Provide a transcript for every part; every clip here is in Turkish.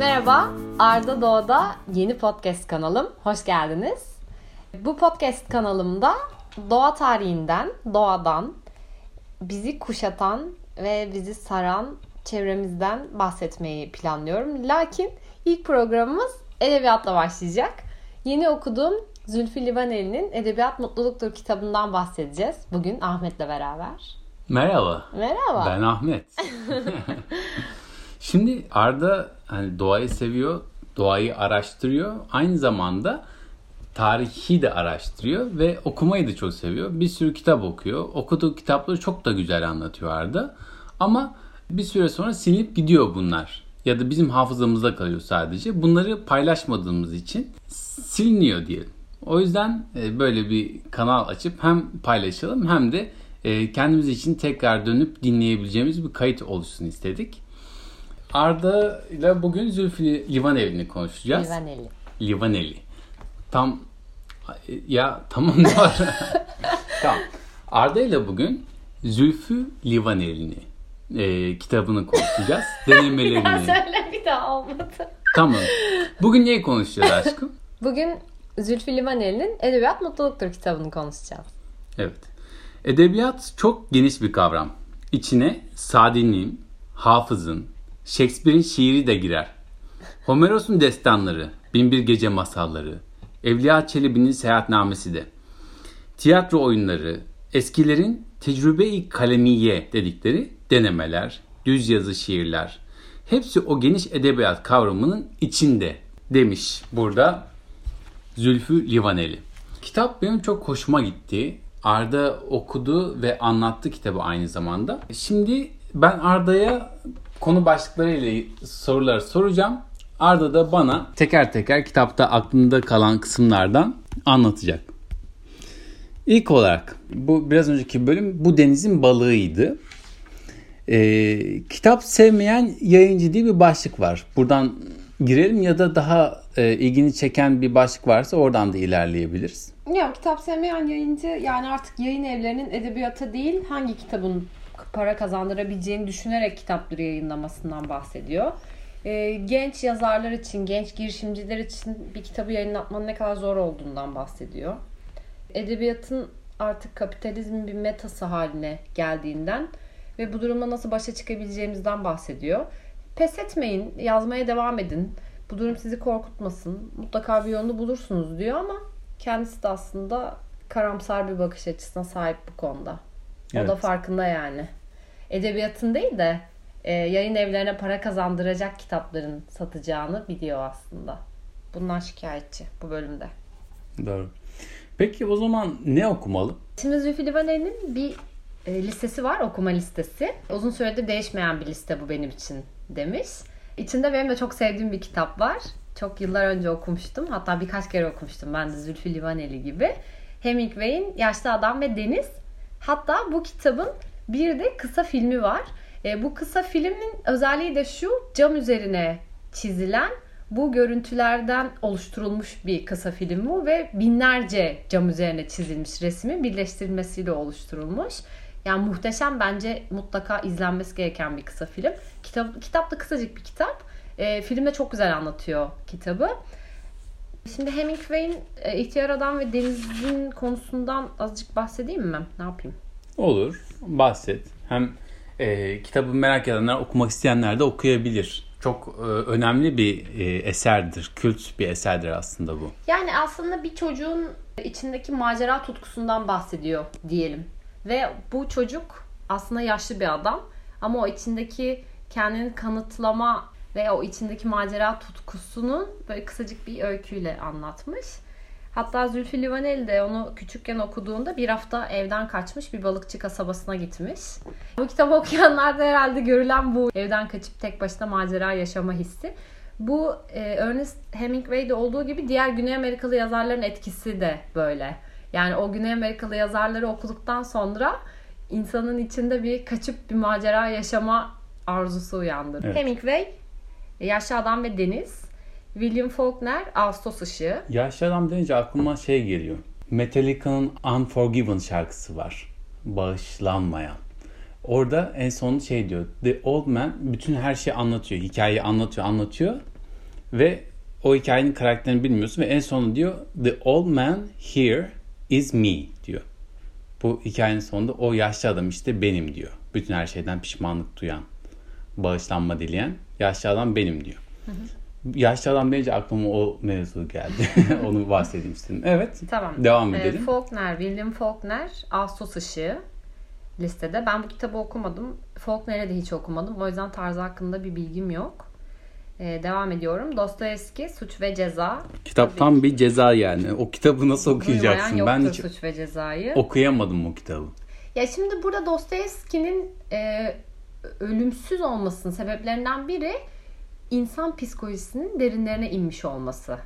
Merhaba, Arda Doğa'da yeni podcast kanalım. Hoş geldiniz. Bu podcast kanalımda doğa tarihinden, doğadan, bizi kuşatan ve bizi saran çevremizden bahsetmeyi planlıyorum. Lakin ilk programımız edebiyatla başlayacak. Yeni okuduğum Zülfü Livaneli'nin Edebiyat Mutluluktur kitabından bahsedeceğiz. Bugün Ahmet'le beraber. Merhaba. Merhaba. Ben Ahmet. Şimdi Arda hani doğayı seviyor, doğayı araştırıyor. Aynı zamanda tarihi de araştırıyor ve okumayı da çok seviyor. Bir sürü kitap okuyor. Okuduğu kitapları çok da güzel anlatıyor Arda. Ama bir süre sonra silinip gidiyor bunlar. Ya da bizim hafızamızda kalıyor sadece. Bunları paylaşmadığımız için siliniyor diyelim. O yüzden e, böyle bir kanal açıp hem paylaşalım hem de e, kendimiz için tekrar dönüp dinleyebileceğimiz bir kayıt oluşsun istedik. Arda ile bugün Zülfü Livaneli'ni konuşacağız. Livaneli. Livaneli. Tam ya tamam var? tamam. Arda ile bugün Zülfü Livaneli'ni e, kitabını konuşacağız. Denemelerini. Ya söyle bir daha olmadı. Tamam. Bugün neyi konuşacağız aşkım? Bugün Zülfü Livaneli'nin Edebiyat Mutluluktur kitabını konuşacağız. Evet. Edebiyat çok geniş bir kavram. İçine Sadi'nin, Hafız'ın, Shakespeare'in şiiri de girer. Homeros'un destanları, Binbir Gece masalları, Evliya Çelebi'nin seyahatnamesi de. Tiyatro oyunları, eskilerin tecrübe-i kalemiye dedikleri denemeler, düz yazı şiirler. Hepsi o geniş edebiyat kavramının içinde demiş burada Zülfü Livaneli. Kitap benim çok hoşuma gitti. Arda okudu ve anlattı kitabı aynı zamanda. Şimdi ben Arda'ya konu başlıklarıyla sorular soracağım. Arda da bana teker teker kitapta aklında kalan kısımlardan anlatacak. İlk olarak bu biraz önceki bölüm bu denizin balığıydı. Ee, kitap sevmeyen yayıncı diye bir başlık var. Buradan girelim ya da daha e, ilgini çeken bir başlık varsa oradan da ilerleyebiliriz. Ya kitap sevmeyen yayıncı yani artık yayın evlerinin edebiyata değil hangi kitabın para kazandırabileceğini düşünerek kitapları yayınlamasından bahsediyor. Ee, genç yazarlar için, genç girişimciler için bir kitabı yayınlatmanın ne kadar zor olduğundan bahsediyor. Edebiyatın artık kapitalizmin bir metası haline geldiğinden ve bu durumla nasıl başa çıkabileceğimizden bahsediyor. Pes etmeyin, yazmaya devam edin. Bu durum sizi korkutmasın. Mutlaka bir yolunu bulursunuz diyor ama kendisi de aslında karamsar bir bakış açısına sahip bu konuda. O Evet. da farkında yani. Edebiyatın değil de e, yayın evlerine para kazandıracak kitapların satacağını biliyor aslında. Bundan şikayetçi bu bölümde. Doğru. Peki o zaman ne okumalı? Şimdi Zülfü Livaneli'nin bir e, listesi var, okuma listesi. Uzun süredir değişmeyen bir liste bu benim için demiş. İçinde benim de çok sevdiğim bir kitap var. Çok yıllar önce okumuştum. Hatta birkaç kere okumuştum ben de Zülfü Livaneli gibi. Hemingway'in Yaşlı Adam ve Deniz. Hatta bu kitabın bir de kısa filmi var. E, bu kısa filmin özelliği de şu cam üzerine çizilen bu görüntülerden oluşturulmuş bir kısa film bu ve binlerce cam üzerine çizilmiş resmin birleştirilmesiyle oluşturulmuş. Yani muhteşem bence mutlaka izlenmesi gereken bir kısa film. Kitap, kitap da kısacık bir kitap. E, film de çok güzel anlatıyor kitabı. Şimdi Hemingway'in e, İhtiyar Adam ve Deniz'in konusundan azıcık bahsedeyim mi? Ne yapayım? Olur. Bahset. Hem e, kitabı merak edenler, okumak isteyenler de okuyabilir. Çok e, önemli bir e, eserdir. Kült bir eserdir aslında bu. Yani aslında bir çocuğun içindeki macera tutkusundan bahsediyor diyelim. Ve bu çocuk aslında yaşlı bir adam ama o içindeki kendini kanıtlama ve o içindeki macera tutkusunu böyle kısacık bir öyküyle anlatmış. Hatta Zülfü Livaneli de onu küçükken okuduğunda bir hafta evden kaçmış bir balıkçı kasabasına gitmiş. Bu kitabı okuyanlarda herhalde görülen bu evden kaçıp tek başına macera yaşama hissi. Bu e, Ernest Hemingway'de olduğu gibi diğer Güney Amerikalı yazarların etkisi de böyle. Yani o Güney Amerikalı yazarları okuduktan sonra insanın içinde bir kaçıp bir macera yaşama arzusu uyandırır. Evet. Hemingway, Yaşlı Adam ve Deniz, William Faulkner, Ağustos Işığı. Yaşlı adam deyince aklıma şey geliyor. Metallica'nın Unforgiven şarkısı var. Bağışlanmayan. Orada en son şey diyor. The Old Man bütün her şeyi anlatıyor. Hikayeyi anlatıyor, anlatıyor. Ve o hikayenin karakterini bilmiyorsun ve en sonunda diyor The old man here is me diyor. Bu hikayenin sonunda o yaşlı adam işte benim diyor. Bütün her şeyden pişmanlık duyan, bağışlanma dileyen yaşlı adam benim diyor. Yaşlı adam deyince aklıma o mevzu geldi. Onu bahsedeyim istedim. Evet. Tamam. Devam Ee, edelim. Faulkner, William Faulkner, Ağustos Işığı listede. Ben bu kitabı okumadım. Faulkner'i de hiç okumadım. O yüzden tarzı hakkında bir bilgim yok. Ee, devam ediyorum. Dostoyevski, Suç ve Ceza. Kitap tam bir ceza yani. O kitabı nasıl okuyacaksın? Ben hiç Suç ve Ceza'yı. okuyamadım o kitabı. Ya şimdi burada Dostoyevski'nin e, ölümsüz olmasının sebeplerinden biri insan psikolojisinin derinlerine inmiş olması.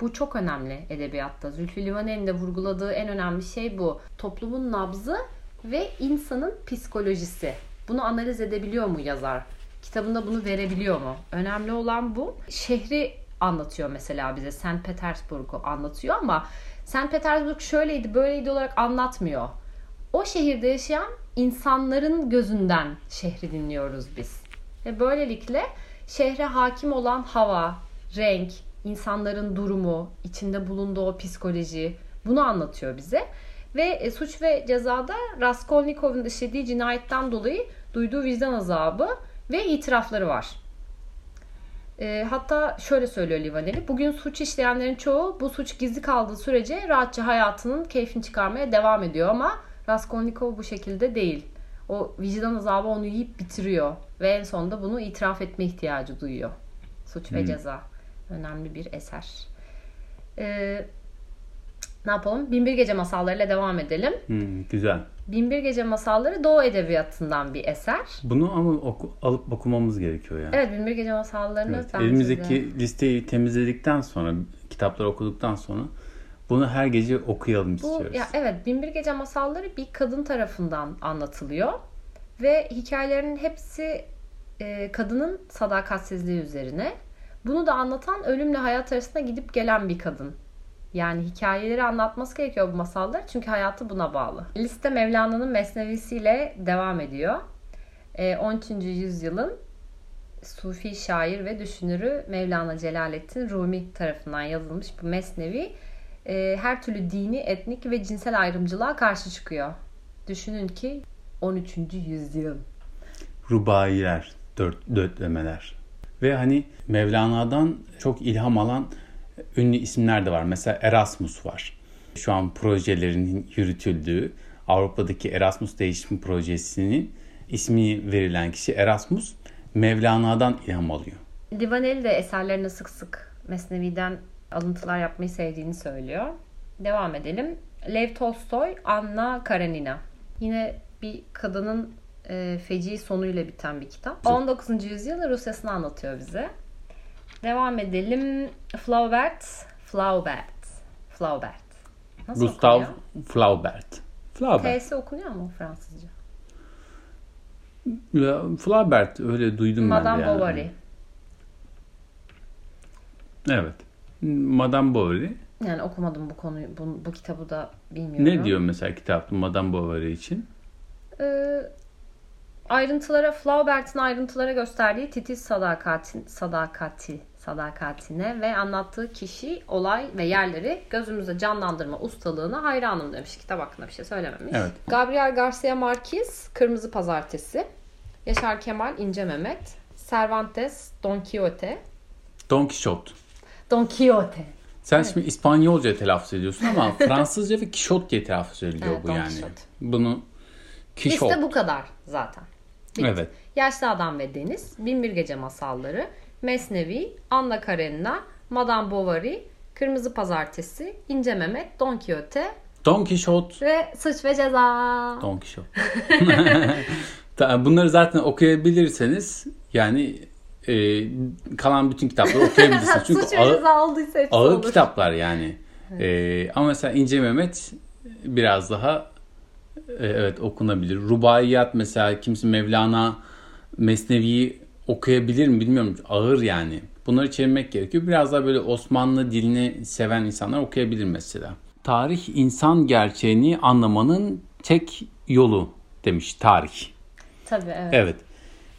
Bu çok önemli edebiyatta. Zülfü Livaneli'nin de vurguladığı en önemli şey bu. Toplumun nabzı ve insanın psikolojisi. Bunu analiz edebiliyor mu yazar? Kitabında bunu verebiliyor mu? Önemli olan bu. Şehri anlatıyor mesela bize. St. Petersburg'u anlatıyor ama St. Petersburg şöyleydi böyleydi olarak anlatmıyor. O şehirde yaşayan insanların gözünden şehri dinliyoruz biz. Ve böylelikle şehre hakim olan hava, renk, insanların durumu, içinde bulunduğu psikoloji bunu anlatıyor bize. Ve e, suç ve cezada Raskolnikov'un işlediği cinayetten dolayı duyduğu vicdan azabı ve itirafları var. E, hatta şöyle söylüyor Livaneli. Bugün suç işleyenlerin çoğu bu suç gizli kaldığı sürece rahatça hayatının keyfini çıkarmaya devam ediyor ama Raskolnikov bu şekilde değil. O vicdan azabı onu yiyip bitiriyor ve en sonunda bunu itiraf etme ihtiyacı duyuyor. Suç ve Ceza. Önemli bir eser. Ee, ne yapalım? Binbir Gece Masallarıyla devam edelim. Hmm, güzel. Binbir Gece Masalları Doğu Edebiyatı'ndan bir eser. Bunu ama oku- alıp okumamız gerekiyor yani. Evet Binbir Gece Masallarını Evet, Elimizdeki size- listeyi temizledikten sonra, kitapları okuduktan sonra bunu her gece okuyalım Bu istiyoruz. ya evet Binbir Gece Masalları bir kadın tarafından anlatılıyor ve hikayelerinin hepsi e, kadının sadakatsizliği üzerine. Bunu da anlatan ölümle hayat arasında gidip gelen bir kadın. Yani hikayeleri anlatması gerekiyor bu masallar çünkü hayatı buna bağlı. Liste Mevlana'nın Mesnevisiyle devam ediyor. E, 13. yüzyılın Sufi şair ve düşünürü Mevlana Celaleddin Rumi tarafından yazılmış bu Mesnevi e, her türlü dini, etnik ve cinsel ayrımcılığa karşı çıkıyor. Düşünün ki 13. yüzyıl. Rubailer, dört, dörtlemeler. Ve hani Mevlana'dan çok ilham alan ünlü isimler de var. Mesela Erasmus var. Şu an projelerinin yürütüldüğü Avrupa'daki Erasmus Değişim Projesi'nin ismi verilen kişi Erasmus Mevlana'dan ilham alıyor. Livaneli de eserlerine sık sık Mesnevi'den alıntılar yapmayı sevdiğini söylüyor. Devam edelim. Lev Tolstoy, Anna Karenina. Yine bir kadının e, feci sonuyla biten bir kitap. 19. yüzyıl Rusyasını anlatıyor bize. Devam edelim. Flaubert, Flaubert, Flaubert. Nasıl Gustav okunuyor? Flaubert. Flaubert. T'si okunuyor mu Fransızca? Ya, Flaubert öyle duydum ben Madame de yani. Bovary. Evet. Madame Bovary. Yani okumadım bu konuyu, bu, bu kitabı da bilmiyorum. Ne diyor mesela kitapta Madame Bovary için? Ee, ayrıntılara, Flaubert'in ayrıntılara gösterdiği titiz sadakatin, sadakati, sadakatine ve anlattığı kişi, olay ve yerleri gözümüzde canlandırma ustalığına hayranım demiş. Kitap hakkında bir şey söylememiş. Evet. Gabriel Garcia Marquez, Kırmızı Pazartesi. Yaşar Kemal, İnce Mehmet. Cervantes, Don Quixote. Don Quixote. Don Quixote. Sen şimdi İspanyolca telaffuz ediyorsun ama Fransızca ve Quixote diye telaffuz ediliyor Evet, bu Don yani. Quixote. Bunu Quixote. Liste bu kadar zaten. Bitti. Evet. Yaşlı Adam ve Deniz, Binbir Gece Masalları, Mesnevi, Anna Karenina, Madame Bovary, Kırmızı Pazartesi, İnce Mehmet, Don Quixote Don Quixote. ve Suç ve Ceza. Don. Ta- Bunları zaten okuyabilirseniz yani e, kalan bütün kitapları okuyabilirsiniz. Çünkü Suç ve ağır, ağır olur. kitaplar yani. E, ama mesela İnce Mehmet biraz daha e, evet okunabilir. Rubaiyat mesela kimse Mevlana Mesnevi'yi okuyabilir mi bilmiyorum. Ağır yani. Bunları çevirmek gerekiyor. Biraz daha böyle Osmanlı dilini seven insanlar okuyabilir mesela. Tarih insan gerçeğini anlamanın tek yolu demiş tarih. Tabii evet. Evet.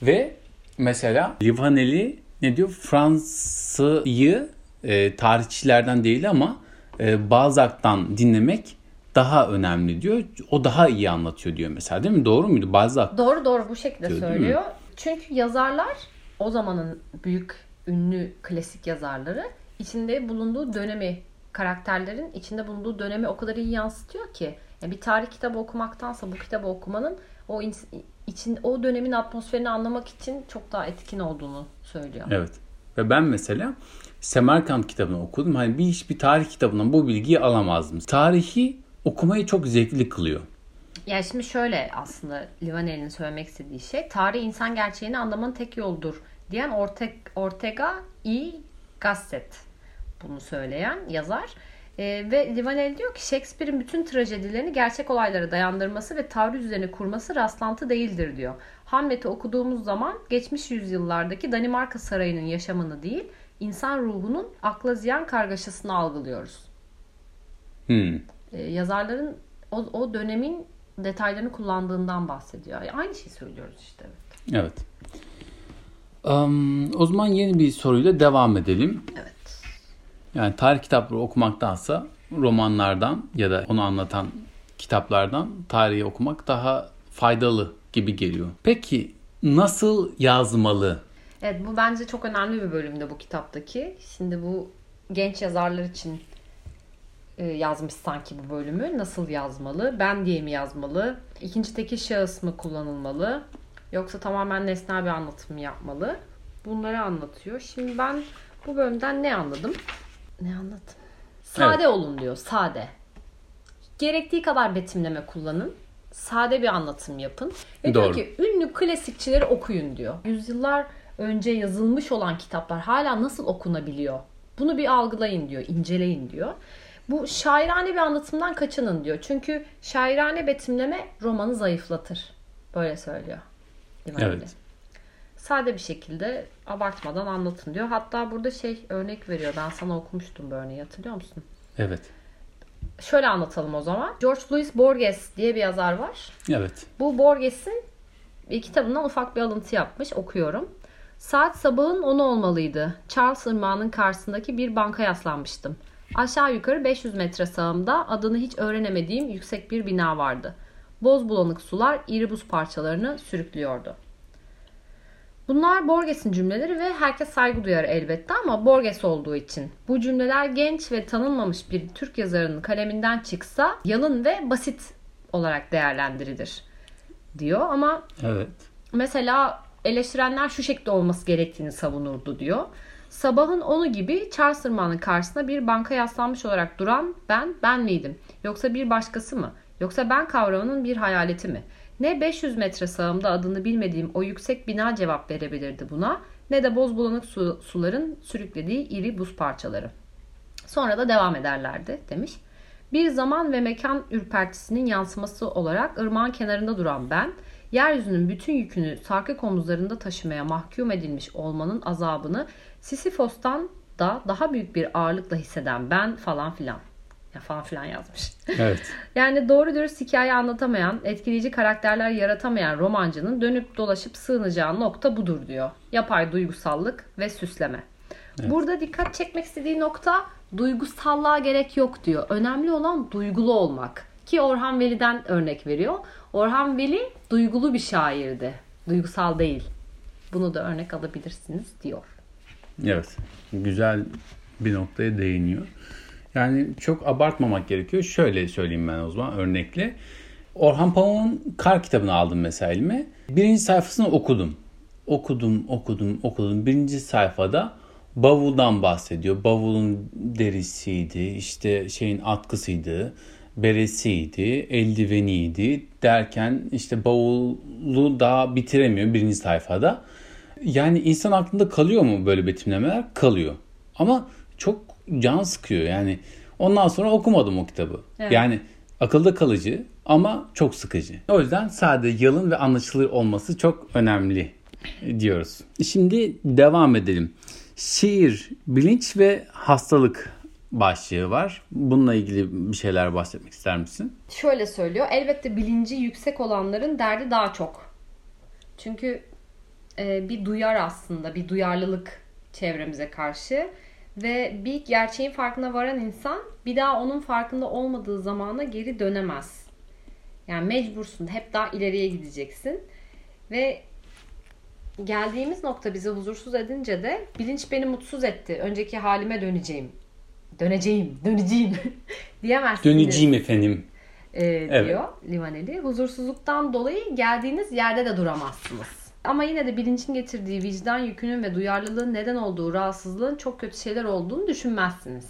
Ve mesela Livaneli ne diyor? Fransa'yı e, tarihçilerden değil ama e, Balzac'tan dinlemek daha önemli diyor. O daha iyi anlatıyor diyor mesela değil mi? Doğru muydu? Balzac. Doğru doğru bu şekilde Diyor, söylüyor. Çünkü yazarlar o zamanın büyük ünlü klasik yazarları içinde bulunduğu dönemi karakterlerin içinde bulunduğu dönemi o kadar iyi yansıtıyor ki yani bir tarih kitabı okumaktansa bu kitabı okumanın o in- için o dönemin atmosferini anlamak için çok daha etkin olduğunu söylüyor. Evet. Ve ben mesela Semerkant kitabını okudum. Hani bir hiçbir tarih kitabından bu bilgiyi alamazdım. Tarihi okumayı çok zevkli kılıyor. Yani şimdi şöyle aslında Livaneli'nin söylemek istediği şey tarih insan gerçeğini anlamanın tek yoldur diyen Ortega, Ortega y Gasset bunu söyleyen yazar. Ee, ve Livaneli diyor ki Shakespeare'in bütün trajedilerini gerçek olaylara dayandırması ve tarih üzerine kurması rastlantı değildir diyor. Hamlet'i okuduğumuz zaman geçmiş yüzyıllardaki Danimarka sarayının yaşamını değil, insan ruhunun akla ziyan kargaşasını algılıyoruz. Hmm. Ee, yazarların o, o dönemin detaylarını kullandığından bahsediyor. Yani aynı şeyi söylüyoruz işte. Evet. Am, o zaman yeni bir soruyla devam edelim. Evet. Yani tarih kitapları okumaktansa romanlardan ya da onu anlatan kitaplardan tarihi okumak daha faydalı gibi geliyor. Peki nasıl yazmalı? Evet bu bence çok önemli bir bölümde bu kitaptaki. Şimdi bu genç yazarlar için e, yazmış sanki bu bölümü. Nasıl yazmalı? Ben diye mi yazmalı? İkinci tekil şahıs mı kullanılmalı? Yoksa tamamen nesnel bir anlatım mı yapmalı? Bunları anlatıyor. Şimdi ben bu bölümden ne anladım? Ne anladım? Sade olun diyor. Sade. Gerektiği kadar betimleme kullanın. Sade bir anlatım yapın. Ve Doğru. diyor ki ünlü klasikçileri okuyun diyor. Yüzyıllar önce yazılmış olan kitaplar hala nasıl okunabiliyor? Bunu bir algılayın diyor, inceleyin diyor. Bu şairane bir anlatımdan kaçının diyor. Çünkü şairane betimleme romanı zayıflatır. Böyle söylüyor. Evet. Sade bir şekilde abartmadan anlatın diyor. Hatta burada şey örnek veriyor. Ben sana okumuştum bu örneği hatırlıyor musun? Evet. Şöyle anlatalım o zaman. George Louis Borges diye bir yazar var. Evet. Bu Borges'in bir kitabından ufak bir alıntı yapmış. Okuyorum. Saat sabahın 10'u olmalıydı. Charles Irmağı'nın karşısındaki bir banka yaslanmıştım. Aşağı yukarı 500 metre sağımda adını hiç öğrenemediğim yüksek bir bina vardı. Boz bulanık sular iri buz parçalarını sürüklüyordu. Bunlar Borges'in cümleleri ve herkes saygı duyar elbette ama Borges olduğu için. Bu cümleler genç ve tanınmamış bir Türk yazarının kaleminden çıksa yalın ve basit olarak değerlendirilir diyor ama Evet. mesela eleştirenler şu şekilde olması gerektiğini savunurdu diyor. Sabahın onu gibi Charles Irmağı'nın karşısına bir banka yaslanmış olarak duran ben, ben miydim? Yoksa bir başkası mı? Yoksa ben kavramının bir hayaleti mi? Ne 500 metre sağımda adını bilmediğim o yüksek bina cevap verebilirdi buna ne de boz bulanık su, suların sürüklediği iri buz parçaları. Sonra da devam ederlerdi demiş. Bir zaman ve mekan ürpertisinin yansıması olarak ırmağın kenarında duran ben, yeryüzünün bütün yükünü sarkık omuzlarında taşımaya mahkum edilmiş olmanın azabını Sisyphos'tan da daha büyük bir ağırlıkla hisseden ben falan filan. Ya falan filan yazmış. Evet. Yani doğru dürüst hikaye anlatamayan, etkileyici karakterler yaratamayan romancının dönüp dolaşıp sığınacağı nokta budur diyor. Yapay duygusallık ve süsleme. Burada dikkat çekmek istediği nokta duygusallığa gerek yok diyor. Önemli olan duygulu olmak. Ki Orhan Veli'den örnek veriyor. Orhan Veli duygulu bir şairdi. Duygusal değil. Bunu da örnek alabilirsiniz diyor. Evet. Güzel bir noktaya değiniyor. Yani çok abartmamak gerekiyor. Şöyle söyleyeyim ben o zaman örnekle. Orhan Pamuk'un Kar kitabını aldım mesela elime. Birinci sayfasını okudum. Okudum, okudum, okudum. Birinci sayfada bavuldan bahsediyor. Bavulun derisiydi, işte şeyin atkısıydı, beresiydi, eldiveniydi derken işte bavulu daha bitiremiyor birinci sayfada. Yani insan aklında kalıyor mu böyle betimlemeler? Kalıyor. Ama çok can sıkıyor yani. Ondan sonra okumadım o kitabı. Evet. Yani akılda kalıcı ama çok sıkıcı. O yüzden sade, yalın ve anlaşılır olması çok önemli diyoruz. Şimdi devam edelim. Şiir, bilinç ve hastalık başlığı var. Bununla ilgili bir şeyler bahsetmek ister misin? Şöyle söylüyor. Elbette bilinci yüksek olanların derdi daha çok. Çünkü e, bir duyar aslında, bir duyarlılık çevremize karşı ve bir gerçeğin farkına varan insan bir daha onun farkında olmadığı zamana geri dönemez. Yani mecbursun. Hep daha ileriye gideceksin. Ve geldiğimiz nokta bizi huzursuz edince de bilinç beni mutsuz etti. Önceki halime döneceğim. Döneceğim, döneceğim diyemezsiniz. Döneceğim efendim. e, diyor Livaneli. Huzursuzluktan dolayı geldiğiniz yerde de duramazsınız. Ama yine de bilincin getirdiği vicdan yükünün ve duyarlılığın neden olduğu rahatsızlığın çok kötü şeyler olduğunu düşünmezsiniz.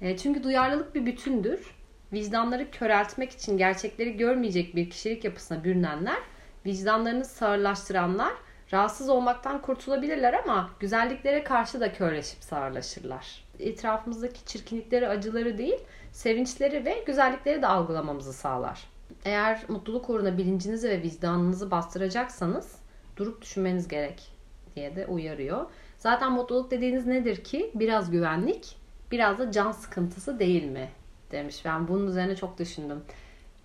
E, çünkü duyarlılık bir bütündür. Vicdanları köreltmek için gerçekleri görmeyecek bir kişilik yapısına bürünenler, vicdanlarını sağırlaştıranlar rahatsız olmaktan kurtulabilirler ama güzelliklere karşı da körleşip sağırlaşırlar. Etrafımızdaki çirkinlikleri, acıları değil, sevinçleri ve güzellikleri de algılamamızı sağlar. Eğer mutluluk uğruna bilincinizi ve vicdanınızı bastıracaksanız durup düşünmeniz gerek diye de uyarıyor. Zaten mutluluk dediğiniz nedir ki? Biraz güvenlik, biraz da can sıkıntısı değil mi? Demiş. Ben bunun üzerine çok düşündüm.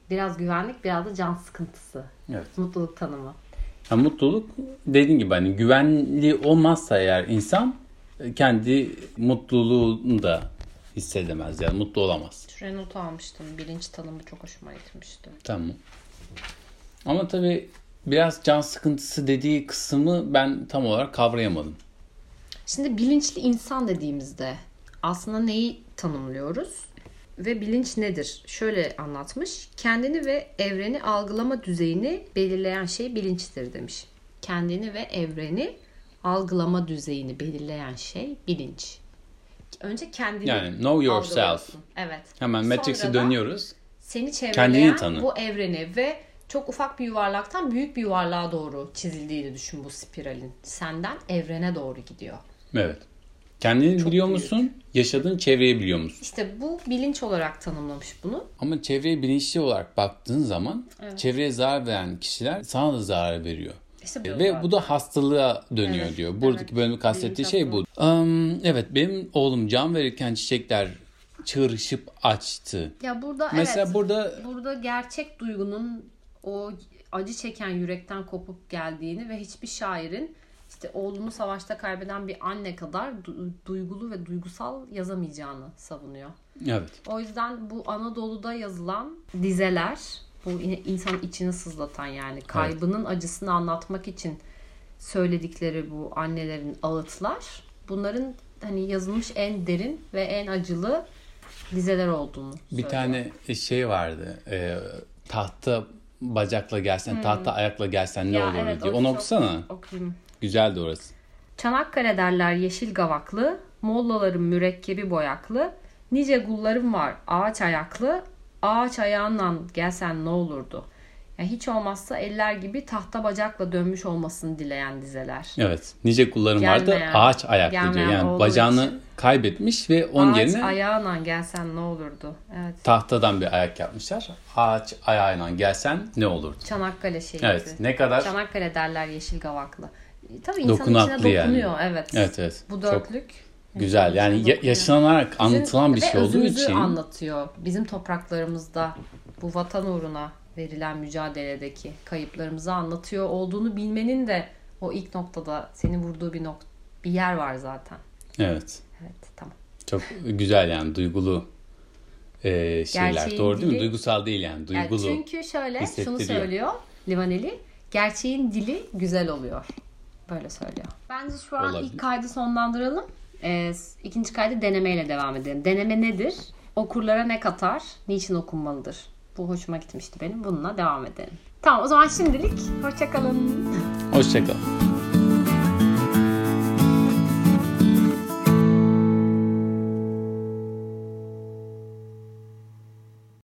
Biraz güvenlik, biraz da can sıkıntısı. Evet. Mutluluk tanımı. Ha, mutluluk dediğin gibi hani güvenli olmazsa eğer insan e, kendi mutluluğunu da hissedemez yani mutlu olamaz. Şuraya not almıştım. Bilinç tanımı çok hoşuma gitmişti. Tamam. Ama tabii biraz can sıkıntısı dediği kısmı ben tam olarak kavrayamadım. Şimdi bilinçli insan dediğimizde aslında neyi tanımlıyoruz? Ve bilinç nedir? Şöyle anlatmış. Kendini ve evreni algılama düzeyini belirleyen şey bilinçtir demiş. Kendini ve evreni algılama düzeyini belirleyen şey bilinç. Önce kendini Yani know yourself. Evet. Hemen Matrix'e dönüyoruz. Seni Kendini çevreleyen tanı. bu evreni ve çok ufak bir yuvarlaktan büyük bir yuvarlığa doğru çizildiğini düşün bu spiralin. Senden evrene doğru gidiyor. Evet. Kendini Çok biliyor büyük. musun? Yaşadığın çevreyi biliyor musun? İşte bu bilinç olarak tanımlamış bunu. Ama çevreye bilinçli olarak baktığın zaman çevreye zarar veren kişiler sana da zarar veriyor. İşte Ve bu da hastalığa dönüyor Evet, diyor. Buradaki evet. bölümü kastettiği şey bu. Um, evet benim oğlum can verirken çiçekler çığırışıp açtı. Ya burada Mesela evet. burada burada gerçek duygunun o acı çeken yürekten kopup geldiğini ve hiçbir şairin işte oğlunu savaşta kaybeden bir anne kadar du- duygulu ve duygusal yazamayacağını savunuyor. evet O yüzden bu Anadolu'da yazılan dizeler bu insan içini sızlatan yani kaybının acısını anlatmak için söyledikleri bu annelerin ağıtlar bunların hani yazılmış en derin ve en acılı dizeler olduğunu bir söylüyor. tane şey vardı. E, tahta bacakla gelsen, tahta ayakla gelsen ne Ya olur evet, diye. o Onu okusana. Okuyayım. Güzeldi orası. Çanakkale derler yeşil gavaklı, mollaların mürekkebi boyaklı, nice gullarım var ağaç ayaklı, ağaç ayağından gelsen ne olurdu? Ya hiç olmazsa eller gibi tahta bacakla dönmüş olmasını dileyen dizeler. Evet. Nice kullarım vardı. Gelmeyen- Ağaç ayaklı diyor. Yani bacağını için. kaybetmiş ve onun ağaç yerine ayağına gelsen ne olurdu? Evet. tahtadan bir ayak yapmışlar. Ağaç ayağıyla gelsen ne olurdu? Çanakkale şehidi. Evet. Ne kadar Çanakkale derler yeşil gavaklı. E, Tabii insanın Dokunaklı içine yani. dokunuyor. Evet. Evet evet. Bu Çok dörtlük. Güzel. Yani ya- yaşanarak Bizim- anlatılan bir şey olduğu için anlatıyor. Bizim topraklarımızda bu vatan uğruna verilen mücadeledeki kayıplarımızı anlatıyor olduğunu bilmenin de o ilk noktada seni vurduğu bir nok bir yer var zaten. evet. Evet tamam. Çok güzel yani duygulu e, şeyler. Gerçeğin Doğru değil mi? dili- Duygusal değil yani. Yani Duygulu. çünkü şöyle şunu söylüyor Livaneli. Gerçeğin dili güzel oluyor. Böyle söylüyor. Bence şu an Olabilir. ilk kaydı sonlandıralım. Ee, ikinci kaydı denemeyle devam edelim. Deneme nedir? Okurlara ne katar? Niçin okunmalıdır? Bu hoşuma gitmişti benim. Bununla devam edelim. Tamam o zaman şimdilik hoşçakalın. Hoşçakal.